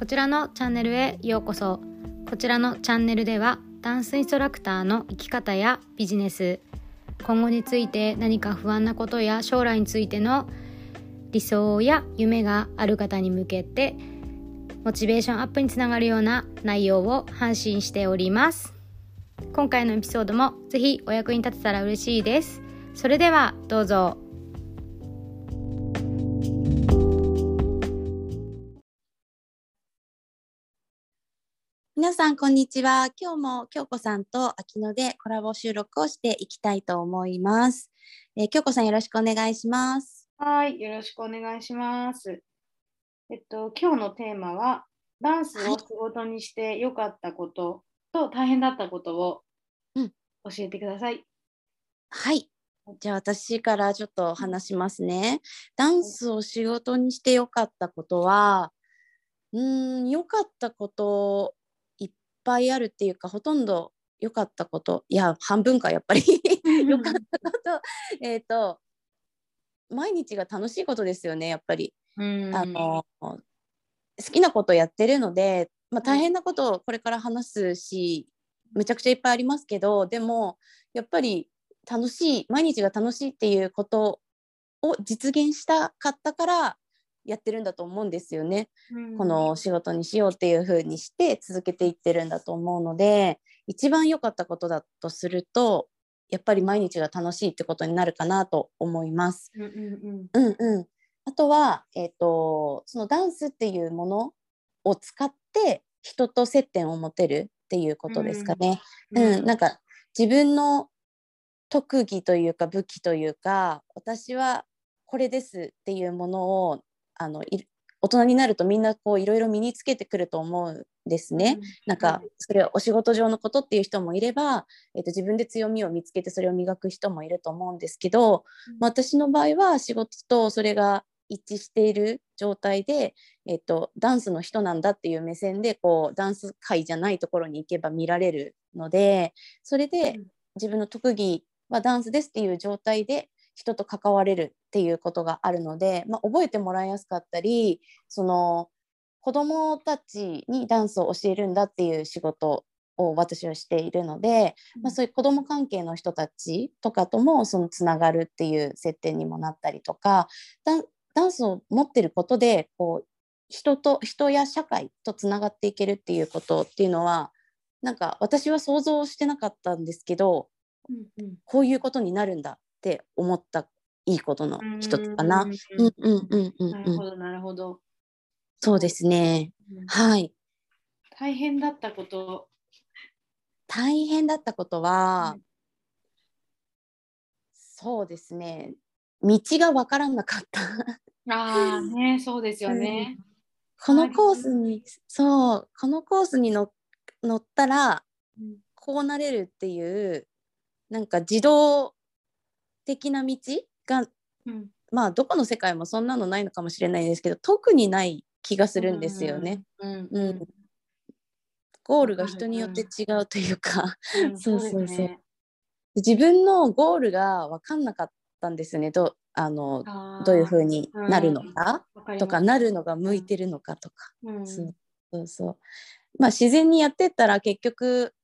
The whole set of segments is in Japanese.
こちらのチャンネルへようこそ。こちらのチャンネルではダンスインストラクターの生き方やビジネス。今後について何か不安なことや将来についての理想や夢がある方に向けてモチベーションアップにつながるような内容を発信しております。今回のエピソードもぜひお役に立てたら嬉しいです。それではどうぞ。皆さんこんにちは。今日も京子さんと秋野でコラボ収録をしていきたいと思います、えー、京子さんよろしくお願いします。はい、よろしくお願いします。えっと、今日のテーマは、ダンスを仕事にして良かったことと大変だったことをうん。教えてください。はい。じゃあ私からちょっと話しますね。ダンスを仕事にして良かったことはうーん良かったことぱいあるっていうかほとんど良かったこといや半分かやっぱり。良かったこと。えっ、と毎日が楽しいことですよねやっぱり。うん。あの好きなことやってるので、まあ、大変なことをこれから話すしめちゃくちゃいっぱいありますけどでもやっぱり楽しい毎日が楽しいっていうことを実現したかったからやってるんだと思うんですよね。うんこの仕事にしようっていう風にして続けていってるんだと思うので一番良かったことだとするとやっぱり毎日が楽しいってことになるかなと思います。うんうんうんうん、あとは、えー、とそのダンスっていうものを使って人と接点を持てるっていうことですかね。うんなんか自分の特技というか武器というか私はこれですっていうものをあのい大人になるとみんなこういろいろ身につけてくると思うんですね。なんかそれはお仕事上のことっていう人もいれば、えー、と自分で強みを見つけてそれを磨く人もいると思うんですけど、まあ私の場合は仕事とそれが一致している状態で、えー、とダンスの人なんだっていう目線でこうダンス界じゃないところに行けば見られるのでそれで自分の特技はダンスですっていう状態で人と関われるっていうことがあるので、まあ、覚えてもらいやすかったりその子どもたちにダンスを教えるんだっていう仕事を私はしているので、まあ、そういう子ども関係の人たちとかともそのつながるっていう設定にもなったりとかダンダンスを持ってることでこう人と人や社会とつながっていけるっていうことっていうのはなんか私は想像してなかったんですけどうんうん。こういうことになるんだって思ったいいことの一つかな。うんうんうんうんうんうん。なるほど、なるほど。そうですね。うんはい。大変だったこと。大変だったことは、うんそうですね。道が分からなかった。ああ、ね、そうですよね。このコースに、そう、このコースに乗乗ったら、うんこうなれるっていう、なんか自動的な道が、うん。まあ、どこの世界もそんなのないのかもしれないですけど、特にない気がするんですよね。。うんうんゴールが人によって違うというか、うんそうそうそう。自分のゴールが分かんなかったんですよね。どあのどういう風になるのか、とかなるのが向いてるのかとか、うん。そうそうそう。まあ自然にやってったら結局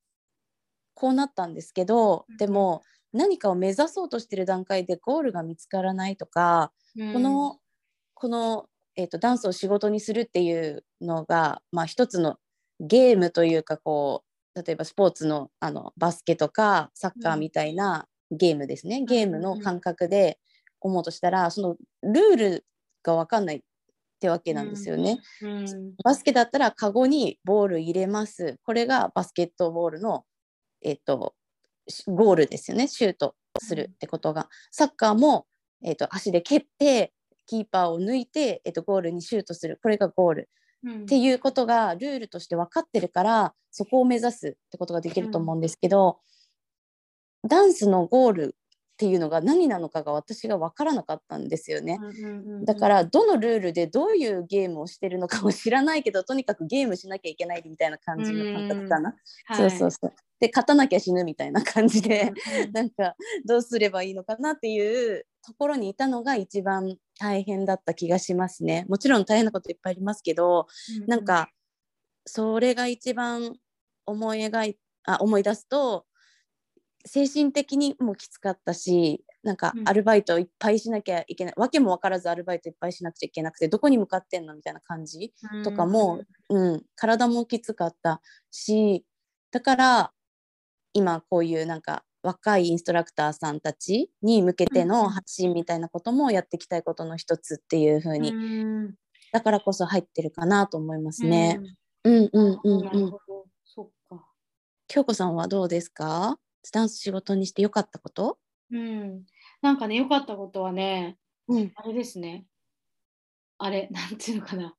こうなったんですけどでも何かを目指そうとしてる段階でゴールが見つからないとか、うん。このこの、えー、とダンスを仕事にするっていうのが、まあ、一つのゲームというかこう例えばスポーツのあのバスケとかサッカーみたいなゲームですね、ゲームの感覚で思うとしたらそのルールが分かんないってわけなんですよね。うん。バスケだったらカゴにボール入れます。これがバスケットボールの、えっとしゴールですよね。シュートするってことが。サッカーも、えっと足で蹴ってキーパーを抜いて、えっとゴールにシュートする。これがゴールうんっていうことがルールとして分かってるからそこを目指すってことができると思うんですけど、ダンスのゴールっていうのが何なのかが私が分からなかったんですよね。うんうんうんだからどのルールでどういうゲームをしてるのかも知らないけどとにかくゲームしなきゃいけないみたいな感じの感覚かな。そうそうそう。で勝たなきゃ死ぬみたいな感じで、なんかどうすればいいのかなっていうところにいたのが一番大変だった気がしますね。もちろん大変なこといっぱいありますけど、なんかそれが一番思い描いあ思い出すと精神的にもきつかったしなんかうんアルバイトいっぱいしなきゃいけない、わけも分からずアルバイトいっぱいしなくちゃいけなくてどこに向かってんのみたいな感じとかも、うん、体もきつかったしだから今こういうなんか若いインストラクターさんたちに向けての発信みたいなこともやっていきたいことの一つっていう風に、うんだからこそ入ってるかなと思いますうんね。うんうんうんなうん。るほど。そっか。京子さんはどうですか？ダンス仕事にしてよかったこと？うん。なんかね、良かったことはね、うんあれですね。あれ、なんていうのかな。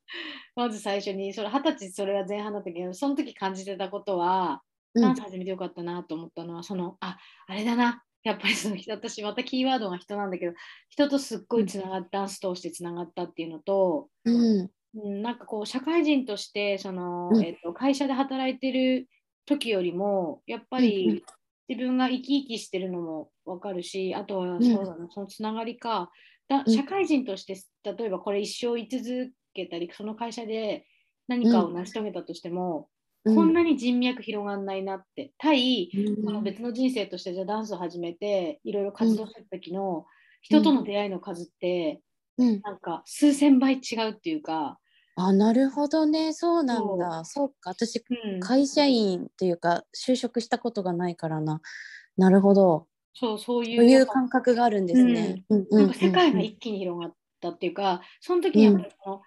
まず最初に、それ二十歳、それは前半だったけど、その時感じてたことは、うんダンス始めてよかったなと思ったのは、その、あ、あれだな。やっぱりその人私またキーワードが人なんだけど人とすっごいつながったダンス通してつながったっていうのと、うんうん、なんかこう社会人としてその、うんえっと、会社で働いてる時よりもやっぱうんうんり自分が生き生きしてるのも分かるしあとはん。そうだな、そのつながりか。だうん。社会人として例えばこれ一生居続けたりその会社で何かを成し遂げたとしても、こんなに人脈広がんないなって。対その別の人生としてじゃあダンスを始めていろいろ活動してた時の人との出会いの数ってうん、なんか数千倍違うっていうか、あなるほどね。そうなんだ。そうか。私うん、会社員っていうか就職したことがないからな。なるほど。そうそういう感覚があるんですね。うん。うんなんか世界が一気に広がったっていうか、その時にやっぱりその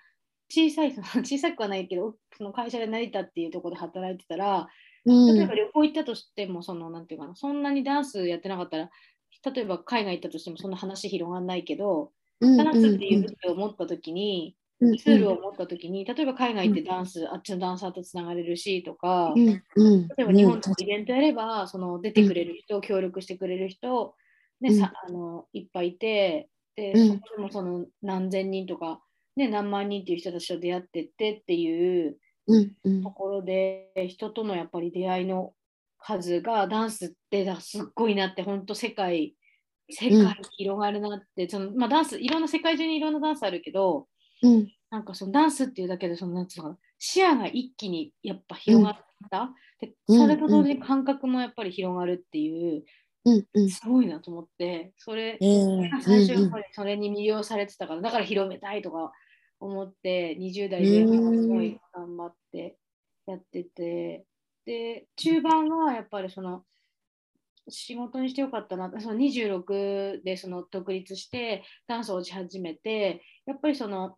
小さい、その 小さくはないけど、その会社で成田っていうところで働いてたら、うん。例えば旅行行ったとしても、そのなんていうかな、そんなにダンスやってなかったら、例えば海外行ったとしてもそんな話広がんないけど、うんダンスっていう武器を持った時に、うんツールを持った時に、例えば海外行ってダンス、あっちのダンサーとつながれるしとか、例えば日本でイベントやれば、その出てくれる人、協力してくれる人、ねうん。さあのいっぱいいて、で、うん。そこでもその何千人とか、ね、何万人っていう人たちと出会ってってっていうところで、人とのやっぱり出会いの数がダンスってだすっごいなって、本当世界、世界に広がるなって、そのまあ、ダンス、いろんな世界中にいろんなダンスあるけど、うん。なんかそのダンスっていうだけでそのなんつうのかな視野が一気にやっぱ広がった、でうん。それと同時に感覚もやっぱり広がるっていう、うん。うん。すごいなと思ってそれ、えー。最初やっぱりそれに魅了されてたからだから広めたいとか思って20代ですごい頑張ってやってて。で中盤はやっぱりその仕事にしてよかったなその26でその独立してダンスをし始めてやっぱりその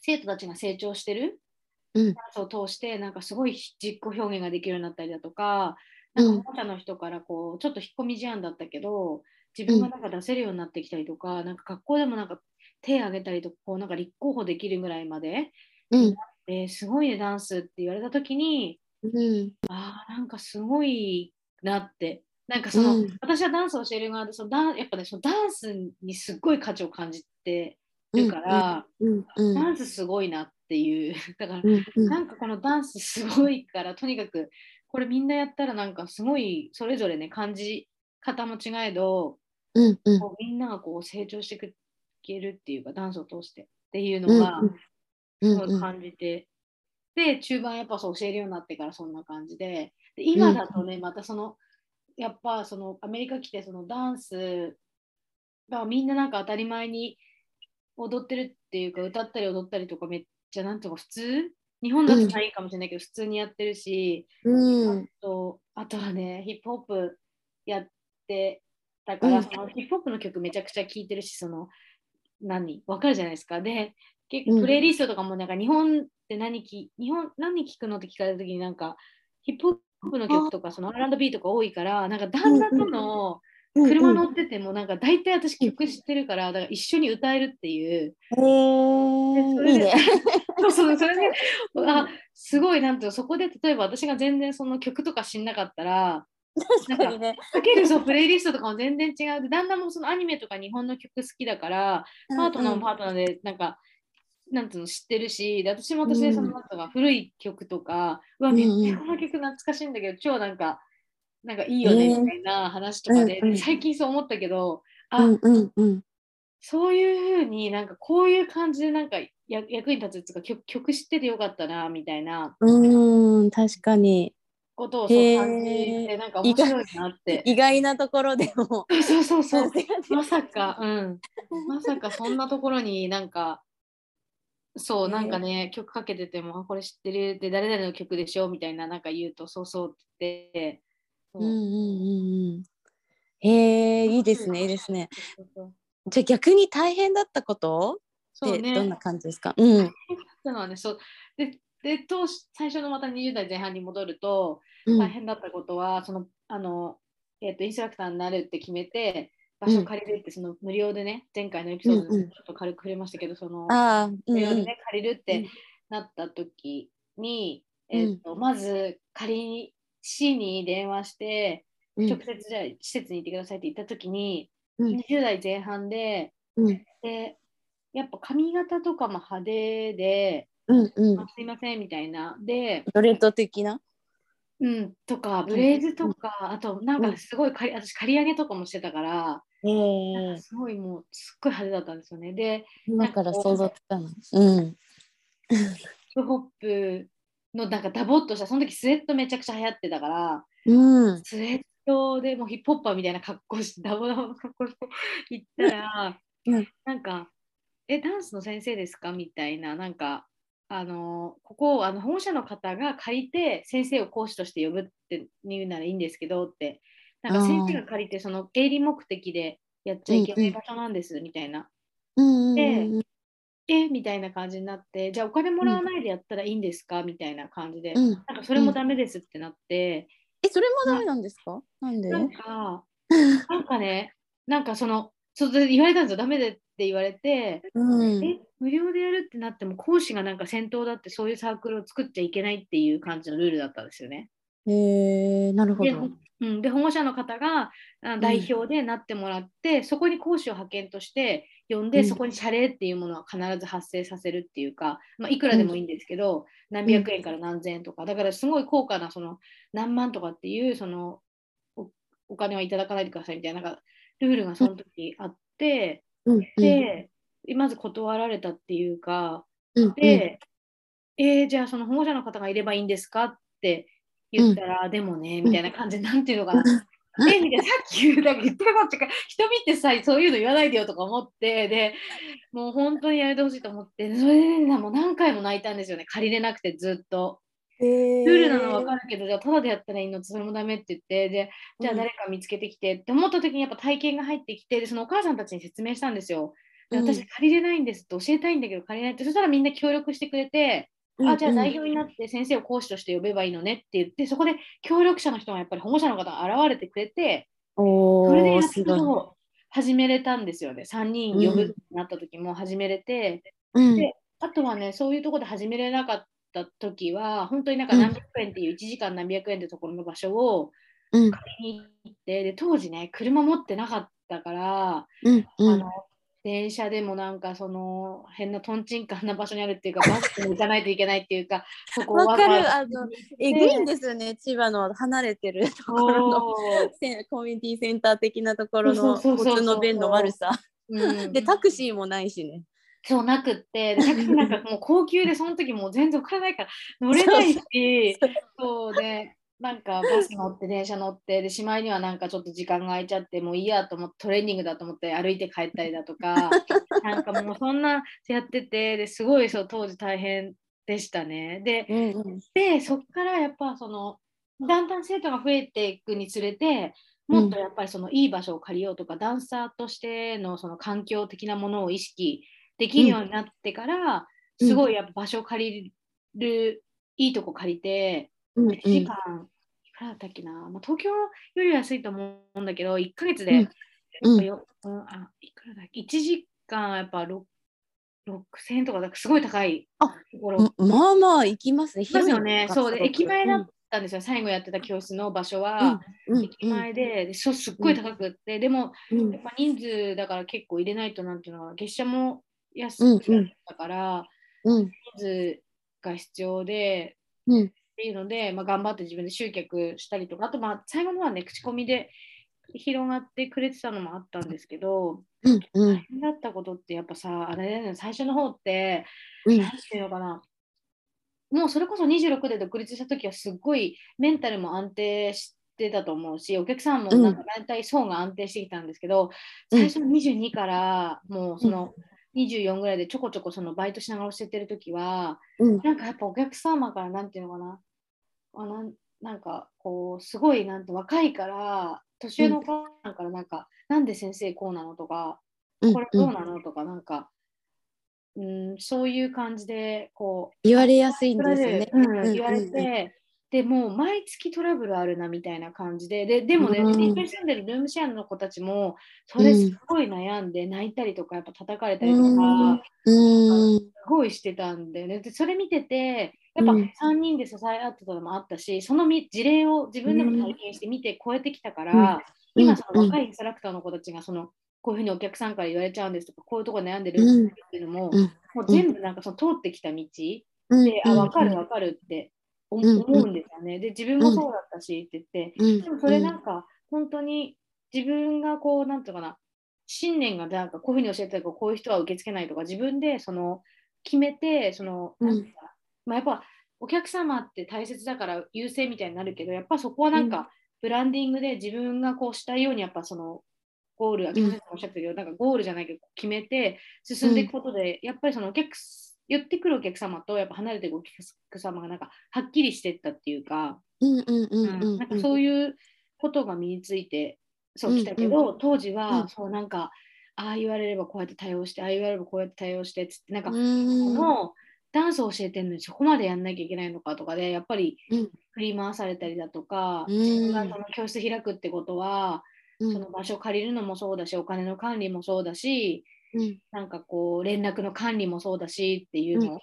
生徒たちが成長してる。うん。ダンスを通してなんかすごい実己表現ができるようになったりだとかなんか保護者の人からこうちょっと引っ込み思案だったけど自分がなんか出せるようになってきたりとか、なんか学校でもなんか手を挙げたりとかこうなんか立候補できるぐらいまで、うん。えーすごいねダンスって言われた時にうん。あーなんかすごいなって。なんかその、うん。私はダンスを教える側でそのダンやっぱねそのダンスにすっごい価値を感じてるから、うんうん。ダンスすごいなっていう。だからうんうん。なんかこのダンスすごいからとにかくこれみんなやったらなんかすごいそれぞれね感じ方も違えどうんうん。こうみんながこう成長していけるっていうかダンスを通してっていうのがうんすごい感じて、で中盤やっぱそう教えるようになってからそんな感じで。で今だとねまたそのやっぱそのアメリカ来てそのダンスがみんななんか当たり前に踊ってるっていうか歌ったり踊ったりとかめっちゃなんとか普通？日本だとないかもしれないけど、普通にやってるし、うん。あとあとはねヒップホップやってたから、うん。そのヒップホップの曲めちゃくちゃ聴いてるしその何？わかるじゃないですか。で結構うん。プレイリストとかもなんか日本って何き日本何聴くのって聞かれた時になんかヒップホップの曲とかその R&B とか多いからなんか旦那との車乗っててもなんか大体私曲知ってるからだから一緒に歌えるっていう。えー。それでね。そうそうそれであすごいなんていうのそこで例えば私が全然その曲とか知んなかったら確かにね。かけるそうプレイリストとかも全然違う。で旦那もそのアニメとか日本の曲好きだからパートナーもパートナーでなんか、なんていうの知ってるしで私も私でそのなんかが古い曲とか、うわめっちゃこの曲懐かしいんだけど超なんかなんかいいよねえーみたいな話とかで、うんうん最近そう思ったけどあ、うんうんうんそういうふうになんかこういう感じでなんかや役に立つっていうか曲曲知っててよかったなみたいなうん確かにことをそう感じてなんか面白いなって。意外なところでもそうそうそう。まさか、うん。まさかそんなところになんか、そう、ねなんかね、曲かけてても、あこれ知ってるで、誰々の曲でしょみたいな、なんか言うと、そうそうってう。うんうんうんうん。へえいいですねい。いですね。じゃあ逆に大変だったこと。ってどんな感じですか？うん。そうのはね、そう。で、で当初最初のまた20代前半に戻ると、うん。大変だったことは、その、あの、えっ、と、インストラクターになるって決めて、場所借りるって、その無料でね、前回のエピソードうんうん。でちょっと軽く触れましたけど、その、無料でね、借りるっうてん。なった時に、うん。えーとまず借り市に電話して、うん。直接じゃあ施設に行ってくださいって言った時に、うん。20代前半でうん。でやっぱ髪型とかも派手で、うんうん。あすいませんみたいな。で、ドレッド的な？うん、とかブレーズとか、あとなんかすごい借り私借り上げとかもしてたから、えかすごいもうすっごい派手だったんですよね。で今から想像つかない。うん。ヒップホップのなんかダボっとしたその時スウェットめちゃくちゃ流行ってたからうん。スウェットでもうヒップホッパーみたいな格好してダボダボの格好して行ったら、うん。なんか「えダンスの先生ですか?」みたいななんかあのここあの保護者の方が借りて先生を講師として呼ぶって言うならいいんですけどってなんか先生が借りてその営利目的でやっちゃいけない場所なんですみたいな。うんうんでうんえみたいな感じになってじゃあお金もらわないでやったらいいんですか？みたいな感じで、うん。なんかそれもダメですってなって、えそれもダメなんですか？なんで？なんか なんかねなんかそのそうで言われたんですよ。ダメでって言われて、うん。え無料でやるってなっても講師がなんか先頭だってそういうサークルを作っちゃいけないっていう感じのルールだったんですよね。へえなるほで,、どうん、で保護者の方があ代表でなってもらって、そこに講師を派遣として呼んで、うん。そこに謝礼っていうものは必ず発生させるっていうか、まあ、いくらでもいいんですけど、何百円から何千円とかだからすごい高価なその何万とかっていうそのおお金はいただかないでくださいみたいななんかルールがその時あって、うん。でまず断られたっていうか、うん。で、えーじゃあその保護者の方がいればいいんですかって言ったら、でもね、みたいな感じで、なんていうのかな。うん。えみたいなさっき言うだけ言ってることか人見てさそういうの言わないでよとか思ってでもう本当にやめてほしいと思ってそれで、ね、もう何回も泣いたんですよね。借りれなくてずっと。ルルールなの分かるけどじゃあただでやったらいいのそれもダメって言ってでじゃあ誰か見つけてきてって思った時にやっぱ体験が入ってきてでそのお母さんたちに説明したんですよ。で私借りれないんですって教えたいんだけど借りれないってそしたらみんな協力してくれてあじゃあ代表になって先生を講師として呼べばいいのねって言ってそこで協力者の人がやっぱり保護者の方が現れてくれておそれでやっと始めれたんですよね。3人呼ぶってなった時も始めれて、うん。であとはねそういうところで始めれなかった時は本当になんか何百円っていう1時間何百円ってところの場所をうん。借りに行ってで当時ね車持ってなかったから、うんうん。あの電車でもなんかその変なとんちんかんな場所にあるっていうか バスに行かないといけないっていうかそこをわかるあのえぐいんですよね。千葉の離れてるところの コミュニティセンター的なところのそうそうそうそう交通の便の悪さ。うんでタクシーもないしね。そうなくって、でタクシーなんかもう高級で、その時もう全然お金ないから乗れないし、そうで、なんかバス乗って、電車乗って、で、しまいにはなんかちょっと時間が空いちゃって、もういいやと思って、トレーニングだと思って歩いて帰ったりだとか、なんかもうそんなやってて、ですごいそう当時大変でしたね。で、うんうん。で、そこからやっぱその、だんだん生徒が増えていくにつれて、もっとやっぱりそのいい場所を借りようとか、ダンサーとしてのその環境的なものを意識できるようになってから、うん。すごいやっぱ場所を借りる、いいとこ借りて、うん1時間、いくらだったっけな、まあ、東京より安いと思うんだけど、1ヶ月で、うん。やっぱようんあいくらだっけ、1時間やっぱ6 6000円とかだからすごい高いあところ。ままあまあ行きますね。ますよね。そうで、駅前だうんったんですよ、最後やってた教室の場所は。うん駅前で、でそうすっごい高くって、でも、うん。やっぱ人数だから結構入れないとなんていうのは、月謝も安うんくなったから、うん。人数が必要で、うんっていうので、まあ、頑張って自分で集客したりとか、あとまあ最後のはね、口コミで広がってくれてたのもあったんですけど、うんうん。大変だったことってやっぱさ、あれだよね、最初の方って、うん。なんていうのかな、もうそれこそ26で独立した時はすっごいメンタルも安定してたと思うし、お客さんもなんか大体層が安定してきたんですけど、うん。最初の22からもうその24ぐらいでちょこちょこそのバイトしながら教えてる時は、うん。なんかやっぱお客様からなんていうのかな、あなんなんかこうすごいなんて若いから、年上のお母さんからなんか、なんで先生こうなのとか、うん。これどうなのとか、なんか、うん、そういう感じで、こう、言われやすいんですよね。うん、言われうんうん。て、でもう毎月トラブルあるなみたいな感じで、ででもね、うん。一緒に住んでるルームシェアの子たちも、それすごい悩んで、泣いたりとか、やっぱ叩かれたりとか、うん。うん。すごいしてたんだよね。で、それ見てて、やっぱうん。3人で支え合ってたのもあったし、そのみ事例を自分でも体験して見て超えてきたから、今その若いインストラクターの子たちがそのこういうふうにお客さんから言われちゃうんですとか、こういうところ悩んでるうん。っていうのも、うん。もう全部なんかその通ってきた道。うん。で、あ、わかるわかるって思うんですよね。で、自分もそうだったしって言って、うん。でもそれなんか本当に自分がこう、なんていうかな、信念がなんかこういうふうに教えてたからこういう人は受け付けないとか、自分でその決めて、その、うん。なんかなまあ、やっぱお客様って大切だから優先みたいになるけど、やっぱそこはなんか、ブランディングで自分がこうしたいように、やっぱそのゴール、秋野先生もおっしゃったけど、なんかゴールじゃないけど、決めて進んでいくことで、やっぱりそのお客寄ってくるお客様とやっぱ離れていくお客様がなんかはっきりしてったっていうか、そういうことが身についてそううん来たけど、当時うはん。そうなんかああ言われればこうやって対応してああ言われればこうやって対応してっつってなんか、うん。このダンスを教えてるのにそこまでやんなきゃいけないのかとかでやっぱりうん。振り回されたりだとか、うん。自分がその教室開くってことは、うん。その場所を借りるのもそうだしお金の管理もそうだしうん。なんかこう連絡の管理もそうだしっていうの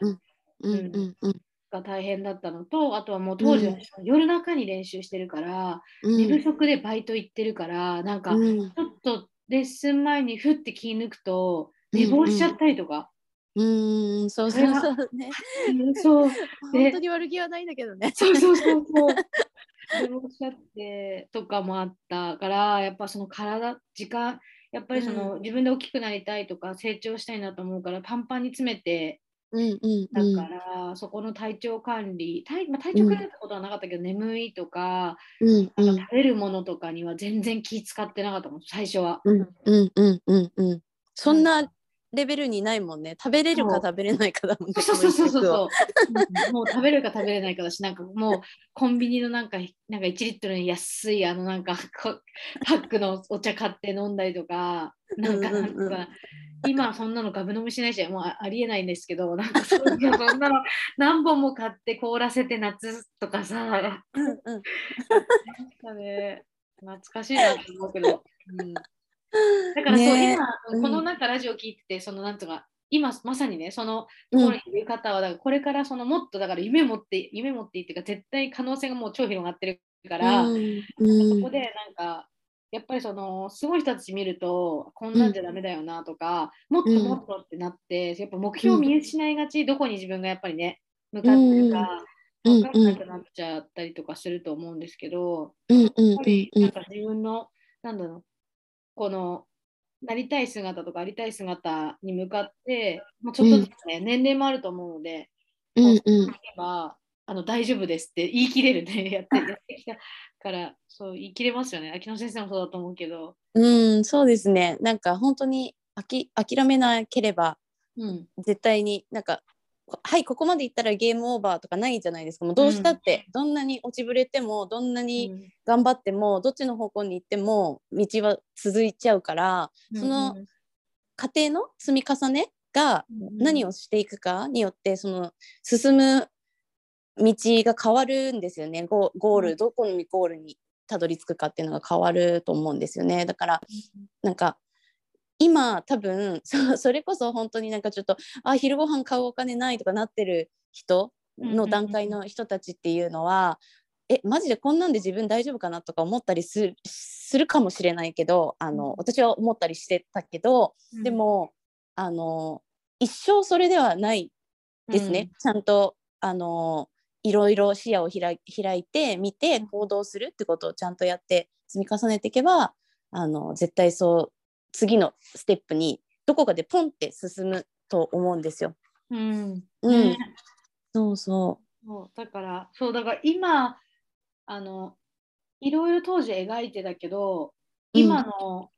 が大変だったのとあとはもう当時は夜中に練習してるから、うん。寝不足でバイト行ってるからなんかちうん。ょっとレッスン前にふって気抜くと寝坊しちゃったりとか、うんそうそうそうね。そう。本当に悪気はないんだけどね。そうそうそうそう。寝坊 しちゃってとかもあったからやっぱその体時間やっぱりその、うん。自分で大きくなりたいとか成長したいなと思うからパンパンに詰めてうんうんだうん。から、そこの体調管理体,、まあ、体調管理ってことはなかったけど、眠いとかうんうなん食べるものとかには全然気使ってなかったもん最初は。うんうんうんうんうん。そんなレベルにないもんね。食べれるか食べれないかだもんねそうそうそうそう。そう。うん。もう食べれるか食べれないかだし、なんかもうコンビニのなんかなんか1リットルに安いあのなんかこパックのお茶買って飲んだりとか、なんかうんうんうん。なんか今そんなのガブ飲みしないし、もうあありえないんですけど、なんかそんなの 何本も買って凍らせて夏とかさ、なんうん。うんかね、懐かしいなと思うけど。うん だからそう、ね。今、うん。このなんかラジオ聞いてて、そのなんとか、今まさにね、そのところにいる方は、だからこれからそのもっとだから夢持って、夢持っていいっていうか、絶対可能性がもう超広がってるから、うん。うん。そこでなんか、やっぱりそのすごい人たち見ると、こんなんじゃダメだよなとか、もっともっとってなって、やっぱ目標を見失いがち、どこに自分がやっぱりね、向かってるか、うん。分かんなくなっちゃったりとかすると思うんですけど、やっぱりうんなんか自分の、なんだろう、この、なりたい姿とかありたい姿に向かって、もうちょっとずつね、年齢もあると思うので、うんうんあの大丈夫ですって言い切れるね、やってやってきたから、そう言い切れますよね。秋野先生もそうだと思うけど。うん、そうですね。なんか本当にあき諦めなければうん。絶対になんかこはいここまでいったらゲームオーバーとかないじゃないですか。もうどうしたって、どんなに落ちぶれてもどんなに頑張っても、どっちの方向に行っても道は続いちゃうから、その過程の積み重ねが何をしていくかによってその進む道が変わるんですよね。ゴゴール、うん。どこのゴールにたどり着くかっていうのが変わると思うんですよね。だからなんか今多分そそれこそ本当になんかちょっとあ昼ご飯買うお金ないとかなってる人の段階の人たちっていうのは、えマジでこんなんで自分大丈夫かなとか思ったりするかもしれないけどあの、うん私は思ったりしてたけど、で、もあの一生それではないですね、ちゃんとあのいろいろ視野を開いて見てうん行動するってことをちゃんとやって積み重ねていけばあの絶対そう次のステップにどこかでポンって進むと思うんですよ。うん。うん。ね。そうそそうだからそうだから今あのいろいろ当時描いてたけど今の、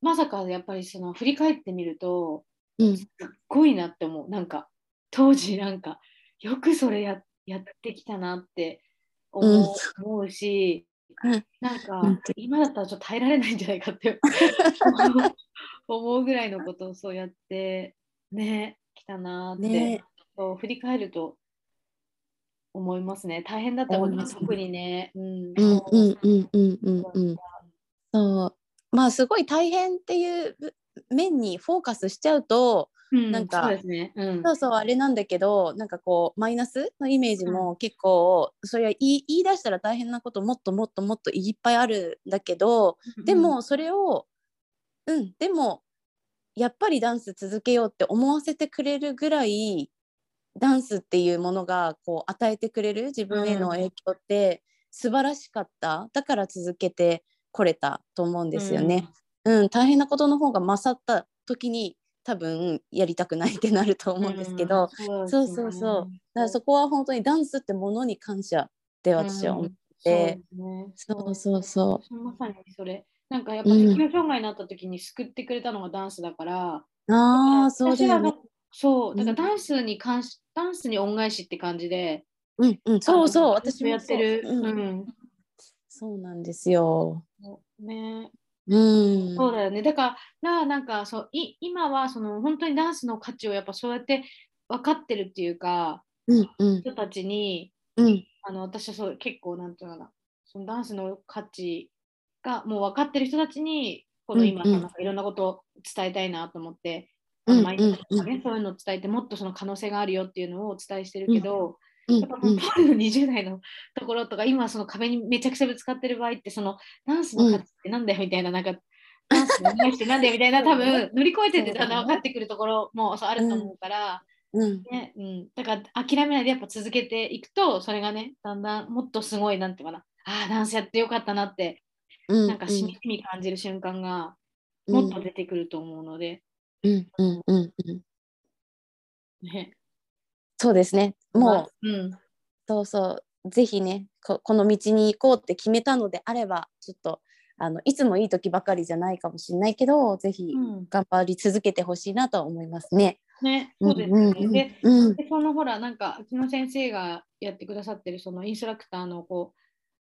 まさかやっぱりその振り返ってみるとう。うん。すっごいなって思う。なんか当時なんかよくそれややってきたなって思う,、しうんなんか今だったらちょっと耐えられないんじゃないかって 思うぐらいのことをそうやってね来たなって、ね。そう振り返ると思いますね。大変だったこと思いますね。特にね。うん。うんうんうんうんうん。う。ん。そう。まあすごい大変っていう面にフォーカスしちゃうとうんなんかそうですね。うん。そうそうあれなんだけどなんかこうマイナスのイメージも結構、それは言い言い出したら大変なこともっともっともっといっぱいあるんだけどでもそれをうんでもやっぱりダンス続けようって思わせてくれるぐらいダンスっていうものがこう与えてくれる自分への影響って素晴らしかった。だから続けてこれたと思うんですよね。うん、大変なことの方が勝った時に多分やりたくないってなると思うんですけど、うんそうそうそうだからそこは本当にダンスってものに感謝って私は思って、うんそうそうそそう。まさにそれ。なんかやっぱうん。適応障害になった時に救ってくれたのがダンスだから、うああそうだよね。そう、だからうんダンスに関し、ダンスに恩返しって感じで、うんうんそうそう。私もやってる。うん。そうなんですよ。ね、うん。そうだよね。だから、なんかそうい今はその本当にダンスの価値をやっぱそうやって分かってるっていうか、うんうん。人たちに、うん。あの私はそう結構なんていうのかな、そのダンスの価値がもう分かってる人たちに、この今、うんうん。なんかいろんなことを伝えたいなと思って、うんあの毎日とかねうんそういうのを伝えて、もっとその可能性があるよっていうのをお伝えしてるけど、うんやっぱその当時の20代のところとか、今その壁にめちゃくちゃぶつかってる場合って、そのダンスの価値ってなんだよみたいな、なんか、ダンスのないしてなんだよみたいな、多分乗り越えててだんだん分かってくるところもそうあると思うから、うん。ねうん、だから諦めないでやっぱ続けていくと、それがね、だんだんもっとすごい、なんていうかな、ああ、ダンスやってよかったなって、うんなんかしみじみ感じる瞬間がもっと出てくると思うので、うんうんうんうん。ね。そうですね。もううん、そうそう。ぜひねここの道に行こうって決めたのであればちょっとあのいつもいい時ばかりじゃないかもしれないけどぜひうん。頑張り続けてほしいなとは思いますね。ね、そうですよね。うんでうん。でそのほら、なんか、うちの先生がやってくださってる、そのインストラクターの、こ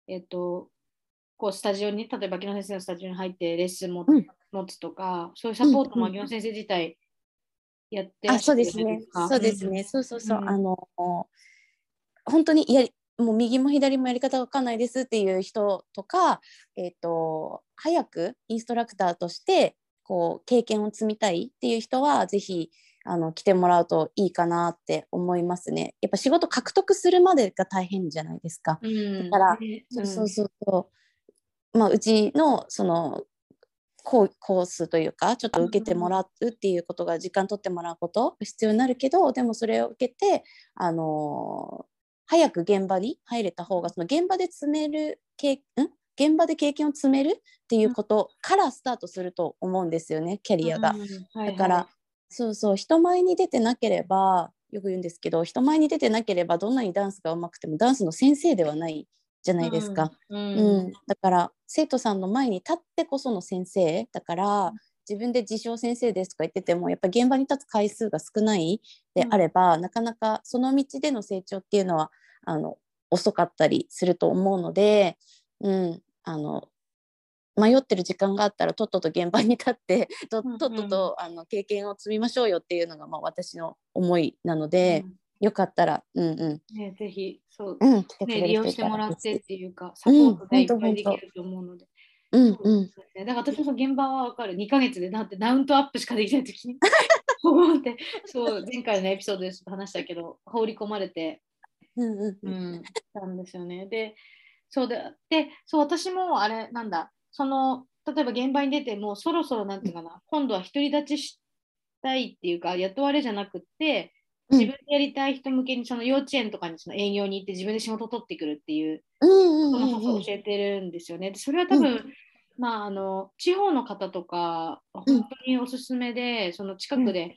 う、えっ、と、こう、スタジオに、例えば、秋野先生のスタジオに入ってレッスンも、うん。持つとか、そういうサポートもうん。秋野先生自体やってらあそうですね。そうですね、そうそうそう、うん。あの本当にやりもう右も左もやり方わかんないですっていう人とか、えっと早くインストラクターとしてこう経験を積みたいっていう人はぜひあの来てもらうといいかなって思いますね。やっぱ仕事獲得するまでが大変じゃないですか。うん、だからうそうそうそう。まあうちのそのコーコースというかちょっと受けてもらうっていうことが時間取ってもらうことが必要になるけどでもそれを受けてあのー早く現場に入れた方がその現場で積める経ん？現場で経験を積めるっていうことからスタートすると思うんですよねキャリアが。うん。はいはい。だから、そうそう人前に出てなければよく言うんですけど人前に出てなければどんなにダンスが上手くてもダンスの先生ではないじゃないですか。うん。うん。だから生徒さんの前に立ってこその先生だから自分で自称先生ですとか言っててもやっぱ現場に立つ回数が少ないであれば、なかなかその道での成長っていうのはあの遅かったりすると思うので、うん、あの迷ってる時間があったらとっとと現場に立ってとうんうん。とっととあの経験を積みましょうよっていうのが、まあ、私の思いなので、うんよかったら、うんうん。ね、ぜひ、そう、うん、ね、れ利用してもらってっていうか、サポートでいっうんぱいできると思うので。うんそううんだから私も現場はわかる。2ヶ月でだってダウントアップしかできないときに。思って、そう、前回のエピソードで話したけど、放り込まれて、うんうんううんん、たんですよね。で、そうで、で、そう、私もあれ、なんだ、その、例えば現場に出ても、そろそろなんていうかな、今度は独り立ちしたいっていうか、雇われじゃなくって、うん自分でやりたい人向けにその幼稚園とかにその営業に行って自分で仕事を取ってくるっていうことを教えてるんですよね。でそれは多分、まあ、あの地方の方とか、本当におすすめで、その近くで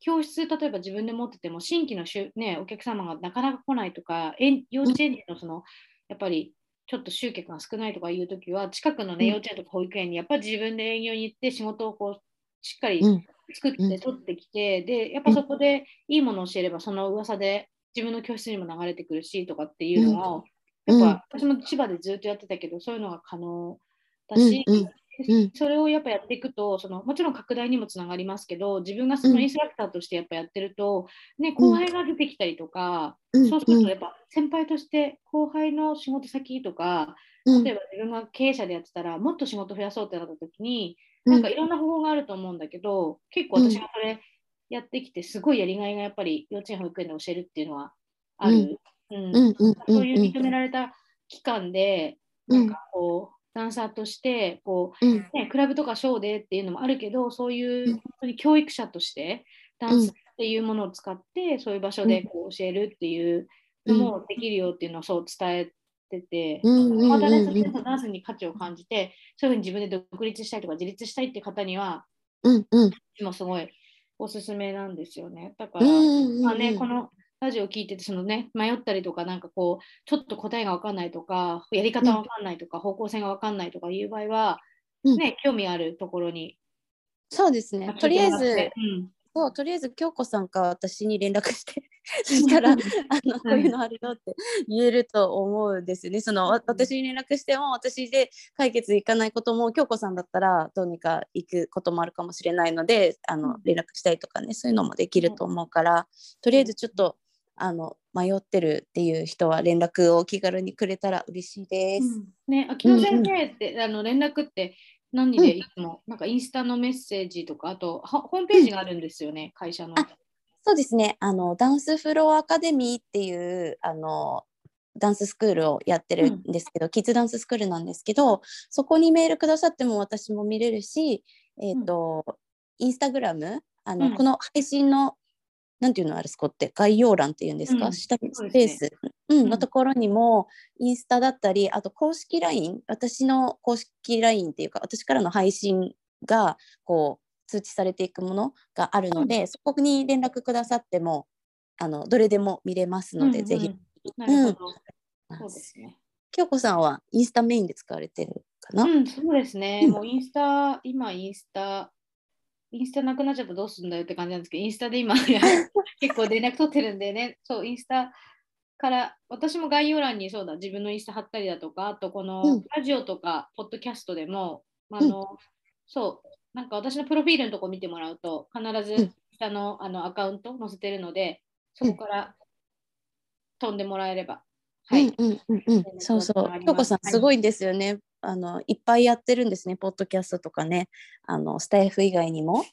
教室、例えば自分で持ってても、新規のしゅ、ね、お客様がなかなか来ないとか、え幼稚園のそのやっぱりちょっと集客が少ないとかいうときは、近くの、ね、うん。幼稚園とか保育園にやっぱり自分で営業に行って仕事をこうしっかりうん作って取ってきて、でやっぱそこでいいものを教えれば、その噂で自分の教室にも流れてくるしとかっていうのを、うん。やっぱ私も千葉でずっとやってたけど、そういうのが可能だし、うんうんうん。それをやっぱやっていくとその、もちろん拡大にもつながりますけど、自分がそのうん。インストラクターとしてやっぱやってると、ね、後輩が出てきたりとか、うん。そうするとやっぱ先輩として後輩の仕事先とか、うん。例えば自分が経営者でやってたら、もっと仕事増やそうってなった時に、うんなんかいろんな方法があると思うんだけど、結構私がそれやってきて、すごいやりがいがやっぱり幼稚園、保育園で教えるっていうのはある。うん。うん。うん。うん。そういう認められた期間で、うんなんかこう、ダンサーとしてこう、うん。ね、クラブとかショーでっていうのもあるけど、そういううん。本当に教育者として、ダうんンスっていうものを使って、そういう場所でこう教えるっていうのもできるよっていうのをそう伝えてて、うんうんうんまたね、そっちのダンスに価値を感じて、そういうふうに自分で独立したいとか自立したいって方には、うんうん今すごいおすすめなんですよね。だから、うんうんまあね、このラジオを聞いてて、そのね、迷ったりとか、なんかこう、ちょっと答えが分かんないとか、やり方が分かんないとか、方向性が分かんないとかいう場合は、うんね、興味あるところに。そうですね。とりあえず、うんそうとりあえず京子さんか私に連絡してそ したら あのこういうのあるよって言えると思うんですよね。そのわ私に連絡しても私で解決いかないことも京子さんだったらどうにか行くこともあるかもしれないのであのうん。連絡したりとかねそういうのもできると思うからとりあえずちょっとあの迷ってるっていう人は連絡を気軽にくれたら嬉しいです。ね、秋野先生って、あの連絡って何でいつも、なんかインスタのメッセージとか、あとはホームページがあるんですよね、会社の。あそうですね。あのダンスフローアカデミーっていうあのダンススクールをやってるん。ですけど、キッズダンススクールなんですけど、そこにメールくださっても私も見れるし、えっ、と、インスタグラムあの、うん。この配信のなんていうのあれそこって概要欄っていうんですか、うん。下にそうですね。スペース、うんうん。のところにもインスタだったりあと公式 LINE 私の公式 LINE っていうか私からの配信がこう通知されていくものがあるので、そこに連絡くださってもあのどれでも見れますので、うんうんぜひ。なるほど。うんそうですね。京子さんはインスタメインで使われてるかな、うん、そうですね。うんもうインスタ、今インスタ、インスタなくなっちゃったらどうするんだよって感じなんですけど、インスタで今 結構連絡取ってるんでね、そう、インスタから、私も概要欄にそうだ、自分のインスタ貼ったりだとか、あとこうんのラジオとか、ポッドキャストでも、あの、そう、なんか私のプロフィールのとこ見てもらうと、必ずうん。下のあのアカウント載せてるので、そこから飛んでもらえれば。はい。うんうんうんうん。絡そうそう。京子さんすごいんですよね、あのいっぱいやってるんですね。ポッドキャストとかね。あのスタイフ以外にも。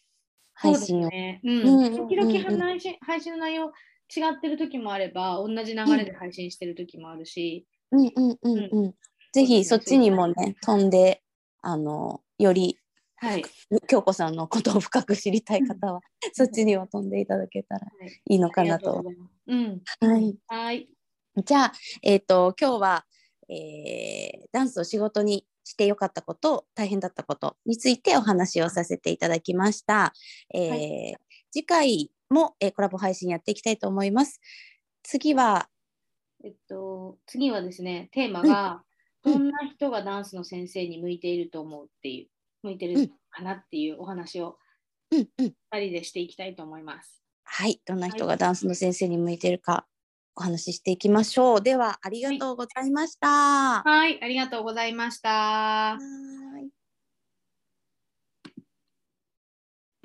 配信を、ね。うん。うんうん時々配信配信の内容違ってる時もあれば、同じ流れで配信してる時もあるし、うんうんうんうん。ぜひそっちにもね飛んであのよりはい。京子さんのことを深く知りたい方はそっちにも飛んでいただけたらはいいいのかなととうござい。うん。はいはい。じゃあ、えー、と今日は、えーダンスを仕事にしてよかったこと大変だったことについてお話をさせていただきました。えーは次回も、えーコラボ配信やっていきたいと思います。次は、えっと、次はですね、テーマが、うんどんな人がダンスの先生に向いていると思うっていう、向いてるかなっていうお話をうんうん、2人でしていきたいと思います。はい、どんな人はがダンスの先生に向いているかお話ししていきましょう。では、ありがとうございました。はい、ありがとうございました。はい